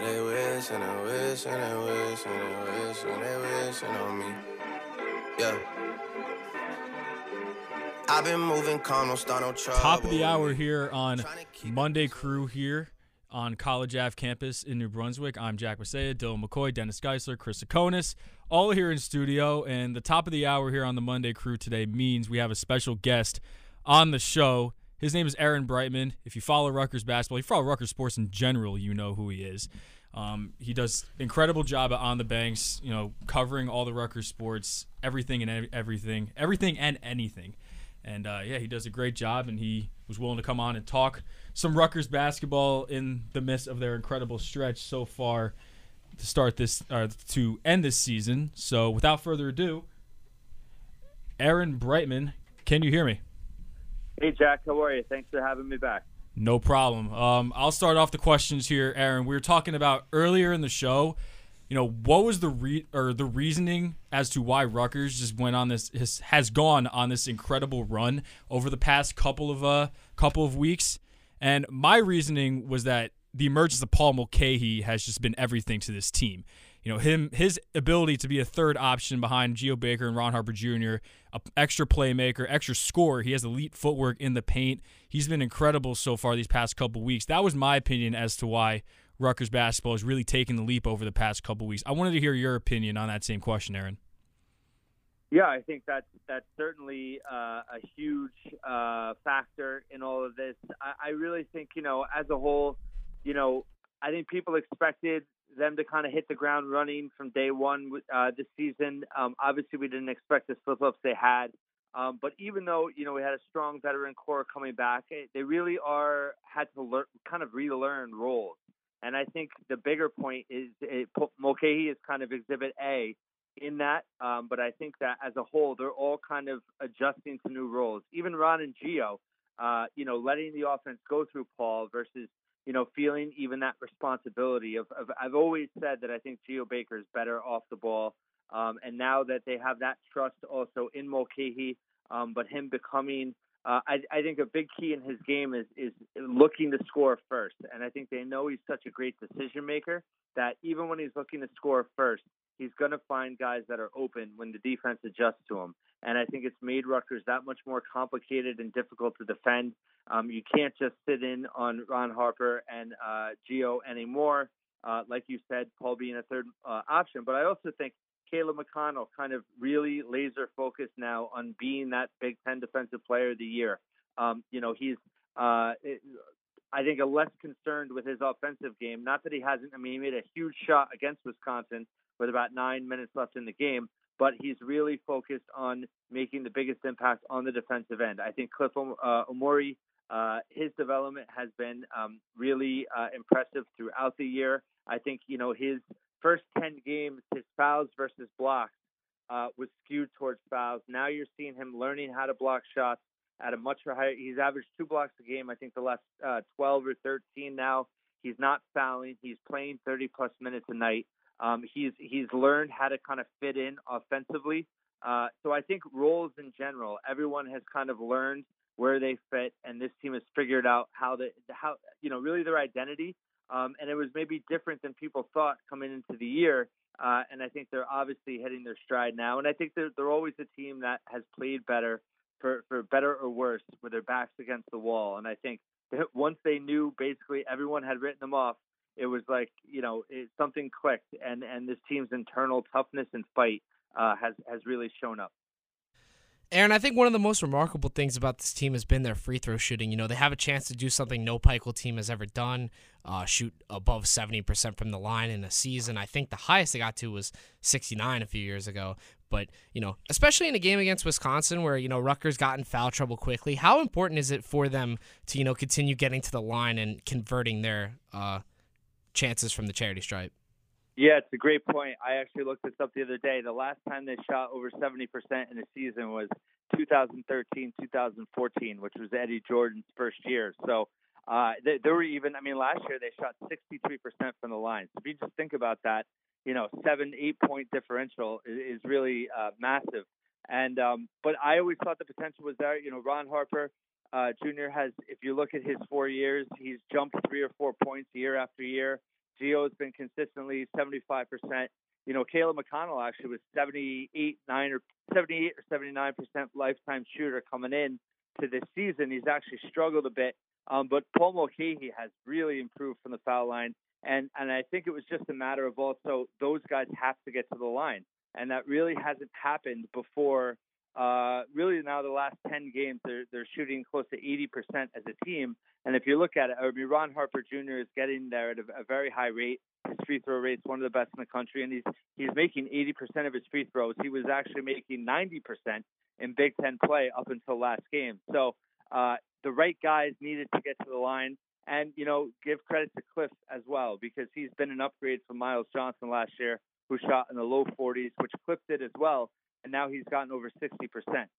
They wish and they wish and they wish and they wish and they on me. Yeah. I've been moving calm, don't start no trouble. Top of the hour here on Monday Crew here on College Ave campus in New Brunswick. I'm Jack Masaya, Dylan McCoy, Dennis Geisler, Chris Akonis, all here in studio. And the top of the hour here on the Monday Crew today means we have a special guest on the show. His name is Aaron Breitman. If you follow Rutgers basketball, if you follow Rutgers sports in general, you know who he is. Um, he does incredible job on the banks, you know, covering all the Rutgers sports, everything and everything, everything and anything. And uh, yeah, he does a great job, and he was willing to come on and talk some Rutgers basketball in the midst of their incredible stretch so far to start this or to end this season. So without further ado, Aaron Breitman, can you hear me? Hey, Jack, how are you? Thanks for having me back. No problem. Um, I'll start off the questions here, Aaron. We were talking about earlier in the show. You know, what was the re- or the reasoning as to why Rutgers just went on this has, has gone on this incredible run over the past couple of uh couple of weeks? And my reasoning was that the emergence of Paul Mulcahy has just been everything to this team you know him his ability to be a third option behind Geo Baker and Ron Harper Jr. A extra playmaker, extra scorer. He has elite footwork in the paint. He's been incredible so far these past couple weeks. That was my opinion as to why Rutgers basketball has really taken the leap over the past couple weeks. I wanted to hear your opinion on that same question, Aaron. Yeah, I think that's that's certainly uh, a huge uh, factor in all of this. I, I really think you know, as a whole, you know, I think people expected them to kind of hit the ground running from day one uh, this season. Um, obviously, we didn't expect the slip ups they had. Um, but even though you know we had a strong veteran core coming back, eh, they really are had to learn, kind of relearn roles. And I think the bigger point is it, eh, Mulcahy is kind of exhibit A in that. Um, but I think that as a whole, they're all kind of adjusting to new roles. Even Ron and Geo, uh, you know, letting the offense go through Paul versus you know, feeling even that responsibility of, of I've always said that I think Geo Baker is better off the ball. Um, and now that they have that trust also in Mulcahy, um, but him becoming, uh, I, I think a big key in his game is is looking to score first. And I think they know he's such a great decision maker that even when he's looking to score first, he's going to find guys that are open when the defense adjusts to him. And I think it's made Rutgers that much more complicated and difficult to defend. Um, you can't just sit in on Ron Harper and uh, Geo anymore. Uh, like you said, Paul being a third uh, option. But I also think Caleb McConnell kind of really laser focused now on being that Big Ten Defensive Player of the Year. Um, you know, he's, uh, I think, a less concerned with his offensive game. Not that he hasn't. I mean, he made a huge shot against Wisconsin with about nine minutes left in the game but he's really focused on making the biggest impact on the defensive end. I think Cliff uh, Omoruyi, uh, his development has been um, really uh, impressive throughout the year. I think you know his first ten games, his fouls versus blocks uh, was skewed towards fouls. Now you're seeing him learning how to block shots at a much higher. He's averaged two blocks a game. I think the last uh, 12 or 13 now. He's not fouling. He's playing 30 plus minutes a night. Um, he's he's learned how to kind of fit in offensively. Uh, so I think roles in general, everyone has kind of learned where they fit, and this team has figured out how the how you know really their identity. Um, and it was maybe different than people thought coming into the year. Uh, and I think they're obviously hitting their stride now. And I think they're they're always a team that has played better for for better or worse with their backs against the wall. And I think once they knew basically everyone had written them off it was like you know it, something clicked, and and this team's internal toughness and fight uh, has has really shown up. Aaron, I think one of the most remarkable things about this team has been their free throw shooting. You know, they have a chance to do something no Pikiell team has ever done, uh, shoot above 70% from the line in a season. I think the highest they got to was 69 a few years ago. But, you know, especially in a game against Wisconsin where, you know, Rutgers got in foul trouble quickly, how important is it for them to, you know, continue getting to the line and converting their uh, chances from the charity stripe. Yeah, it's a great point. I actually looked this up the other day. The last time they shot over 70% in a season was 2013, 2014, which was Eddie Jordan's first year. So uh, they, were even, I mean, last year they shot 63% from the line. So if you just think about that, you know, seven, eight point differential is, is really uh, massive. And, um, but I always thought the potential was there. You know, Ron Harper, uh, Junior has, if you look at his four years, he's jumped three or four points year after year. Geo has been consistently 75%. You know, Caleb McConnell actually was 78, 9 or 78 or 79% lifetime shooter coming in to this season. He's actually struggled a bit, um, but Paul Mulcahy has really improved from the foul line. And, and I think it was just a matter of also those guys have to get to the line. And that really hasn't happened before uh, really now the last 10 games, they're, they're shooting close to 80% as a team. And if you look at it, I mean, Ron Harper Jr. is getting there at a, a very high rate. His free throw rate is one of the best in the country, and he's he's making 80% of his free throws. He was actually making 90% in Big Ten play up until last game. So uh, the right guys needed to get to the line, and you know, give credit to Cliff as well because he's been an upgrade from Myles Johnson last year, who shot in the low 40s, which Cliff did as well and now he's gotten over 60%.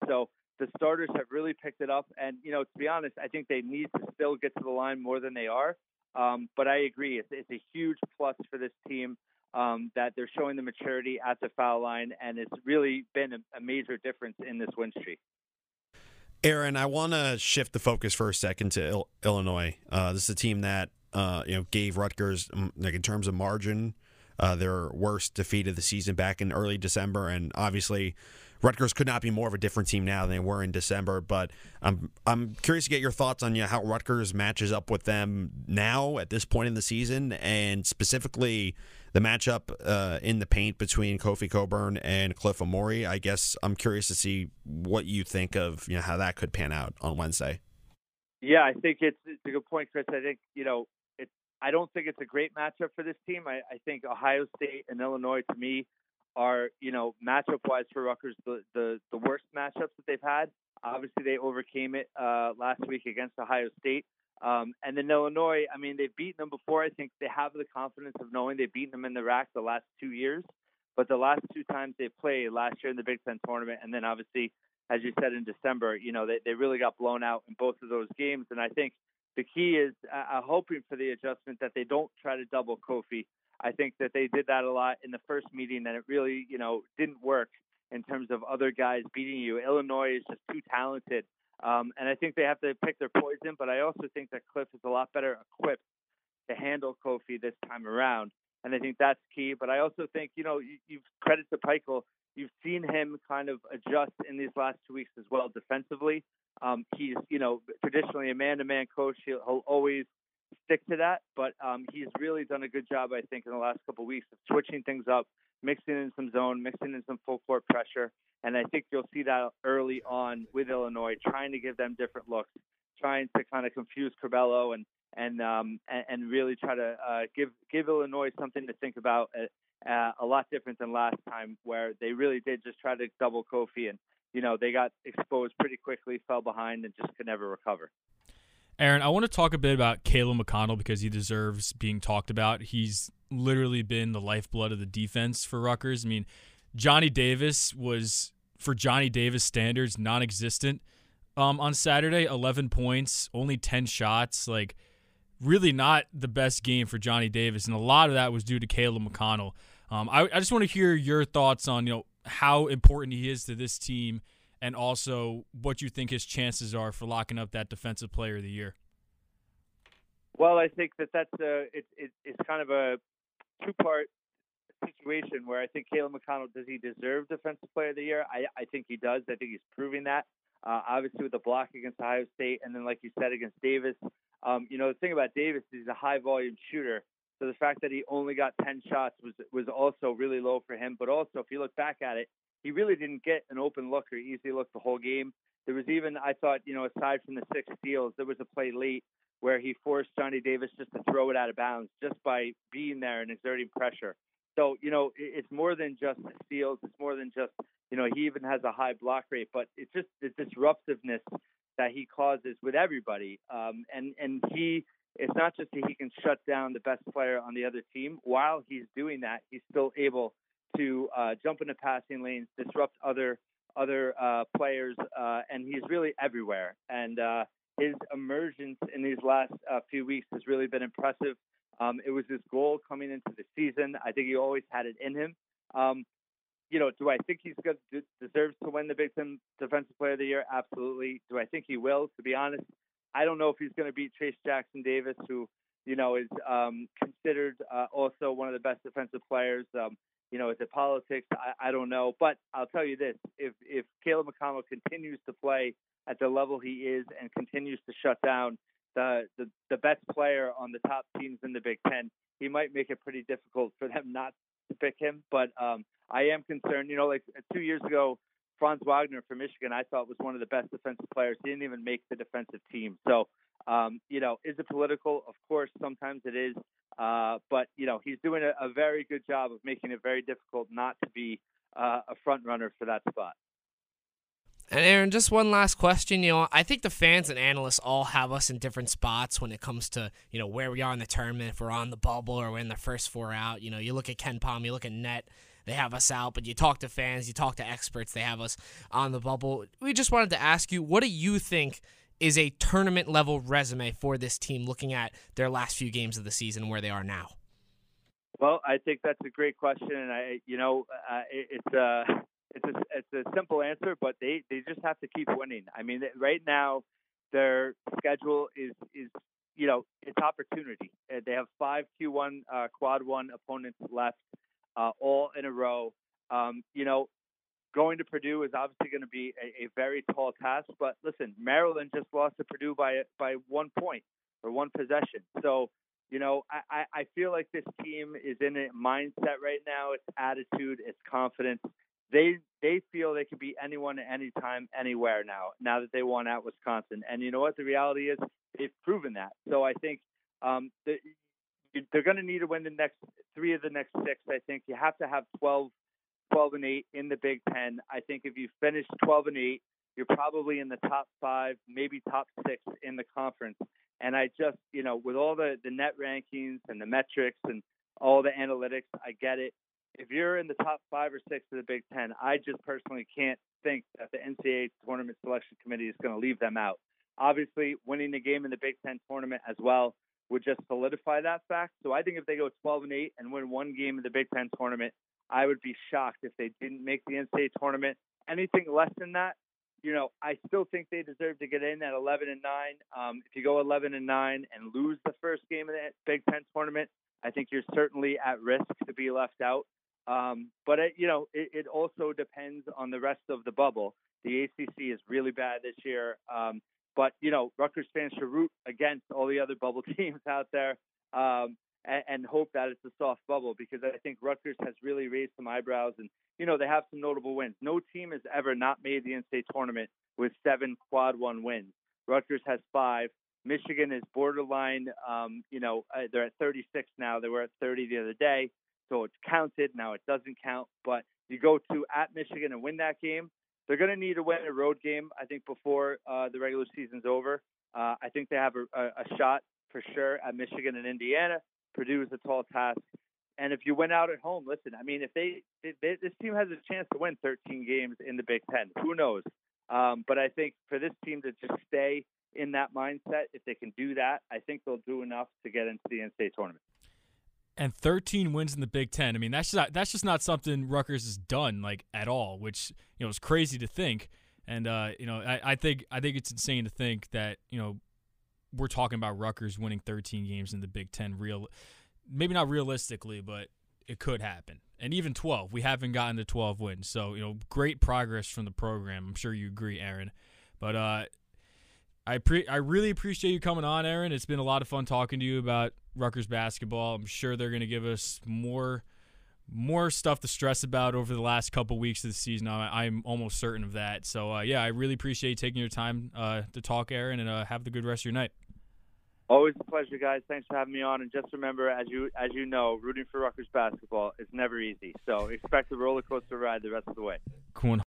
So the starters have really picked it up. And, you know, to be honest, I think they need to still get to the line more than they are. Um, but I agree, it's, it's, a huge plus for this team um, that they're showing the maturity at the foul line, and it's really been a, a major difference in this win streak. Aaron, I want to shift the focus for a second to Il- Illinois. Uh, this is a team that uh, you know gave Rutgers, like in terms of margin, uh, their worst defeat of the season back in early December, and obviously. Rutgers could not be more of a different team now than they were in December, but I'm I'm curious to get your thoughts on you know, how Rutgers matches up with them now at this point in the season, and specifically the matchup uh, in the paint between Kofi Cockburn and Cliff Omoruyi. I guess I'm curious to see what you think of you know how that could pan out on Wednesday. Yeah, I think it's, it's a good point, Chris. I think you know I don't think it's a great matchup for this team. I, I think Ohio State and Illinois, to me, are you know matchup wise for Rutgers the, the the worst matchups that they've had. Obviously, they overcame it uh, last week against Ohio State. Um, and then Illinois, I mean, they've beaten them before. I think they have the confidence of knowing they've beaten them in the RAC the last two years. But the last two times they played, last year in the Big Ten tournament, and then obviously, as you said in December, you know, they, they really got blown out in both of those games. And I think the key is uh, hoping for the adjustment that they don't try to double Kofi. I think that they did that a lot in the first meeting, and it really, you know, didn't work in terms of other guys beating you. Illinois is just too talented, um, and I think they have to pick their poison. But I also think that Cliff is a lot better equipped to handle Kofi this time around, and I think that's key. But I also think, you know, you, you've credit to Pikiell. You've seen him kind of adjust in these last two weeks as well defensively. Um, he's, you know, traditionally a man-to-man coach. He'll, he'll always stick to that, but um, he's really done a good job, I think, in the last couple of weeks of switching things up, mixing in some zone, mixing in some full court pressure, and I think you'll see that early on with Illinois, trying to give them different looks, trying to kind of confuse Curbelo and and um, and, and really try to uh, give give Illinois something to think about. Uh, a lot different than last time, where they really did just try to double Kofi and you know, they got exposed pretty quickly, fell behind, and just could never recover. Aaron, I want to talk a bit about Caleb McConnell because he deserves being talked about. He's literally been the lifeblood of the defense for Rutgers. I mean, Johnny Davis was, for Johnny Davis standards, non existent um, on Saturday. 11 points, only 10 shots. Like, really not the best game for Johnny Davis. And a lot of that was due to Caleb McConnell. Um, I, I just want to hear your thoughts on, you know, how important he is to this team and also what you think his chances are for locking up that defensive player of the year. Well, I think that that's a it, it, it's kind of a two part situation where I think Caleb McConnell does he deserve defensive player of the year? I I think he does. I think he's proving that. Uh, obviously with the block against Ohio State and then like you said against Davis. Um, you know the thing about Davis is he's a high volume shooter. So the fact that he only got 10 shots was was also really low for him. But also, if you look back at it, he really didn't get an open look or easy look the whole game. There was even, I thought, you know, aside from the six steals, there was a play late where he forced Johnny Davis just to throw it out of bounds just by being there and exerting pressure. So, you know, it's more than just steals. It's more than just, you know, he even has a high block rate, but it's just the disruptiveness that he causes with everybody. Um, and, and he it's not just that he can shut down the best player on the other team. While he's doing that, he's still able to uh, jump into passing lanes, disrupt other other uh, players, uh, and he's really everywhere. And uh, his emergence in these last uh, few weeks has really been impressive. Um, it was his goal coming into the season. I think he always had it in him. Um, you know, do I think he's good, deserves to win the Big Ten Defensive Player of the Year? Absolutely. Do I think he will? To be honest, I don't know if he's going to beat Trayce Jackson Davis, who you know, is um, considered uh, also one of the best defensive players. Um, you know, is it politics? I, I don't know, but I'll tell you this: if if Caleb McConnell continues to play at the level he is and continues to shut down the, the the best player on the top teams in the Big Ten, he might make it pretty difficult for them not to pick him. But um, I am concerned. You know, like two years ago, Franz Wagner from Michigan, I thought was one of the best defensive players. He didn't even make the defensive team. So, um, you know, is it political? Of course, sometimes it is. Uh, but you know, he's doing a, a, very good job of making it very difficult not to be uh, a front runner for that spot. And Aaron, just one last question. You know, I think the fans and analysts all have us in different spots when it comes to you know where we are in the tournament, if we're on the bubble or we're in the first four out. You know, you look at KenPom, you look at Net, they have us out. But you talk to fans, you talk to experts, they have us on the bubble. We just wanted to ask you, what do you think? is a tournament level resume for this team looking at their last few games of the season where they are now? Well, I think that's a great question, and I, you know, uh, it, it's a it's a it's a simple answer, but they they just have to keep winning. I mean, right now their schedule is is you know it's opportunity. Uh, they have five Q1 uh, quad one opponents left, uh, all in a row. Um, you know, going to Purdue is obviously going to be a, a, very tall task. But listen, Maryland just lost to Purdue by by one point or one possession. So you know, I, I feel like this team is in a mindset right now. It's attitude, it's confidence. They they feel they can be anyone at any time, anywhere now. Now that they won at Wisconsin, and you know what the reality is, they've proven that. So I think um, the, they're going to need to win the next three of the next six. I think you have to have 12 12 and 8 in the Big Ten. I think if you finish 12 and 8, you're probably in the top five, maybe top six in the conference. And I just, you know, with all the, the net rankings and the metrics and all the analytics, I get it. If you're in the top five or six of the Big Ten, I just personally can't think that the NCAA Tournament Selection Committee is going to leave them out. Obviously, winning the game in the Big Ten tournament as well would just solidify that fact. So I think if they go 12 and 8 and win one game in the Big Ten tournament, I would be shocked if they didn't make the NCAA tournament. Anything less than that, you know, I still think they deserve to get in at 11 and 9. Um, if you go 11 and 9 and lose the first game of the Big Ten tournament, I think you're certainly at risk to be left out. Um, but it, you know, it, it, also depends on the rest of the bubble. The ACC is really bad this year. Um, but you know, Rutgers fans should root against all the other bubble teams out there. Um, and, and hope that it's a soft bubble because I think Rutgers has really raised some eyebrows and you know they have some notable wins. No team has ever not made the NCAA tournament with seven quad one wins. Rutgers has five. Michigan is borderline. Um, you know uh, they're at 36 now. They were at 30 the other day, so it's counted. Now it doesn't count. But you go to at Michigan and win that game. They're going to need to win a road game. I think before uh, the regular season's over. Uh, I think they have a, a, a shot for sure at Michigan and Indiana. Purdue is a tall task. And if you went out at home, listen, I mean, if they, if they this team has a chance to win 13 games in the Big Ten, who knows? Um, but I think for this team to just stay in that mindset, if they can do that, I think they'll do enough to get into the NCAA tournament. And 13 wins in the Big Ten. I mean, that's just not, that's just not something Rutgers has done like at all, which you know is crazy to think. And uh, you know, I, I think I think it's insane to think that you know we're talking about Rutgers winning 13 games in the Big Ten. Real, maybe not realistically, but it could happen. And even 12, we haven't gotten to 12 wins. So you know, great progress from the program. I'm sure you agree, Aaron. But uh, I pre- I really appreciate you coming on, Aaron. It's been a lot of fun talking to you about Rutgers basketball. I'm sure they're going to give us more more stuff to stress about over the last couple weeks of the season. I, am almost certain of that. So uh, yeah, I really appreciate taking your time uh, to talk, Aaron, and uh, have the good rest of your night. Always a pleasure, guys. Thanks for having me on. And just remember, as you as you know, rooting for Rutgers basketball is never easy. So expect a roller coaster ride the rest of the way. Cool.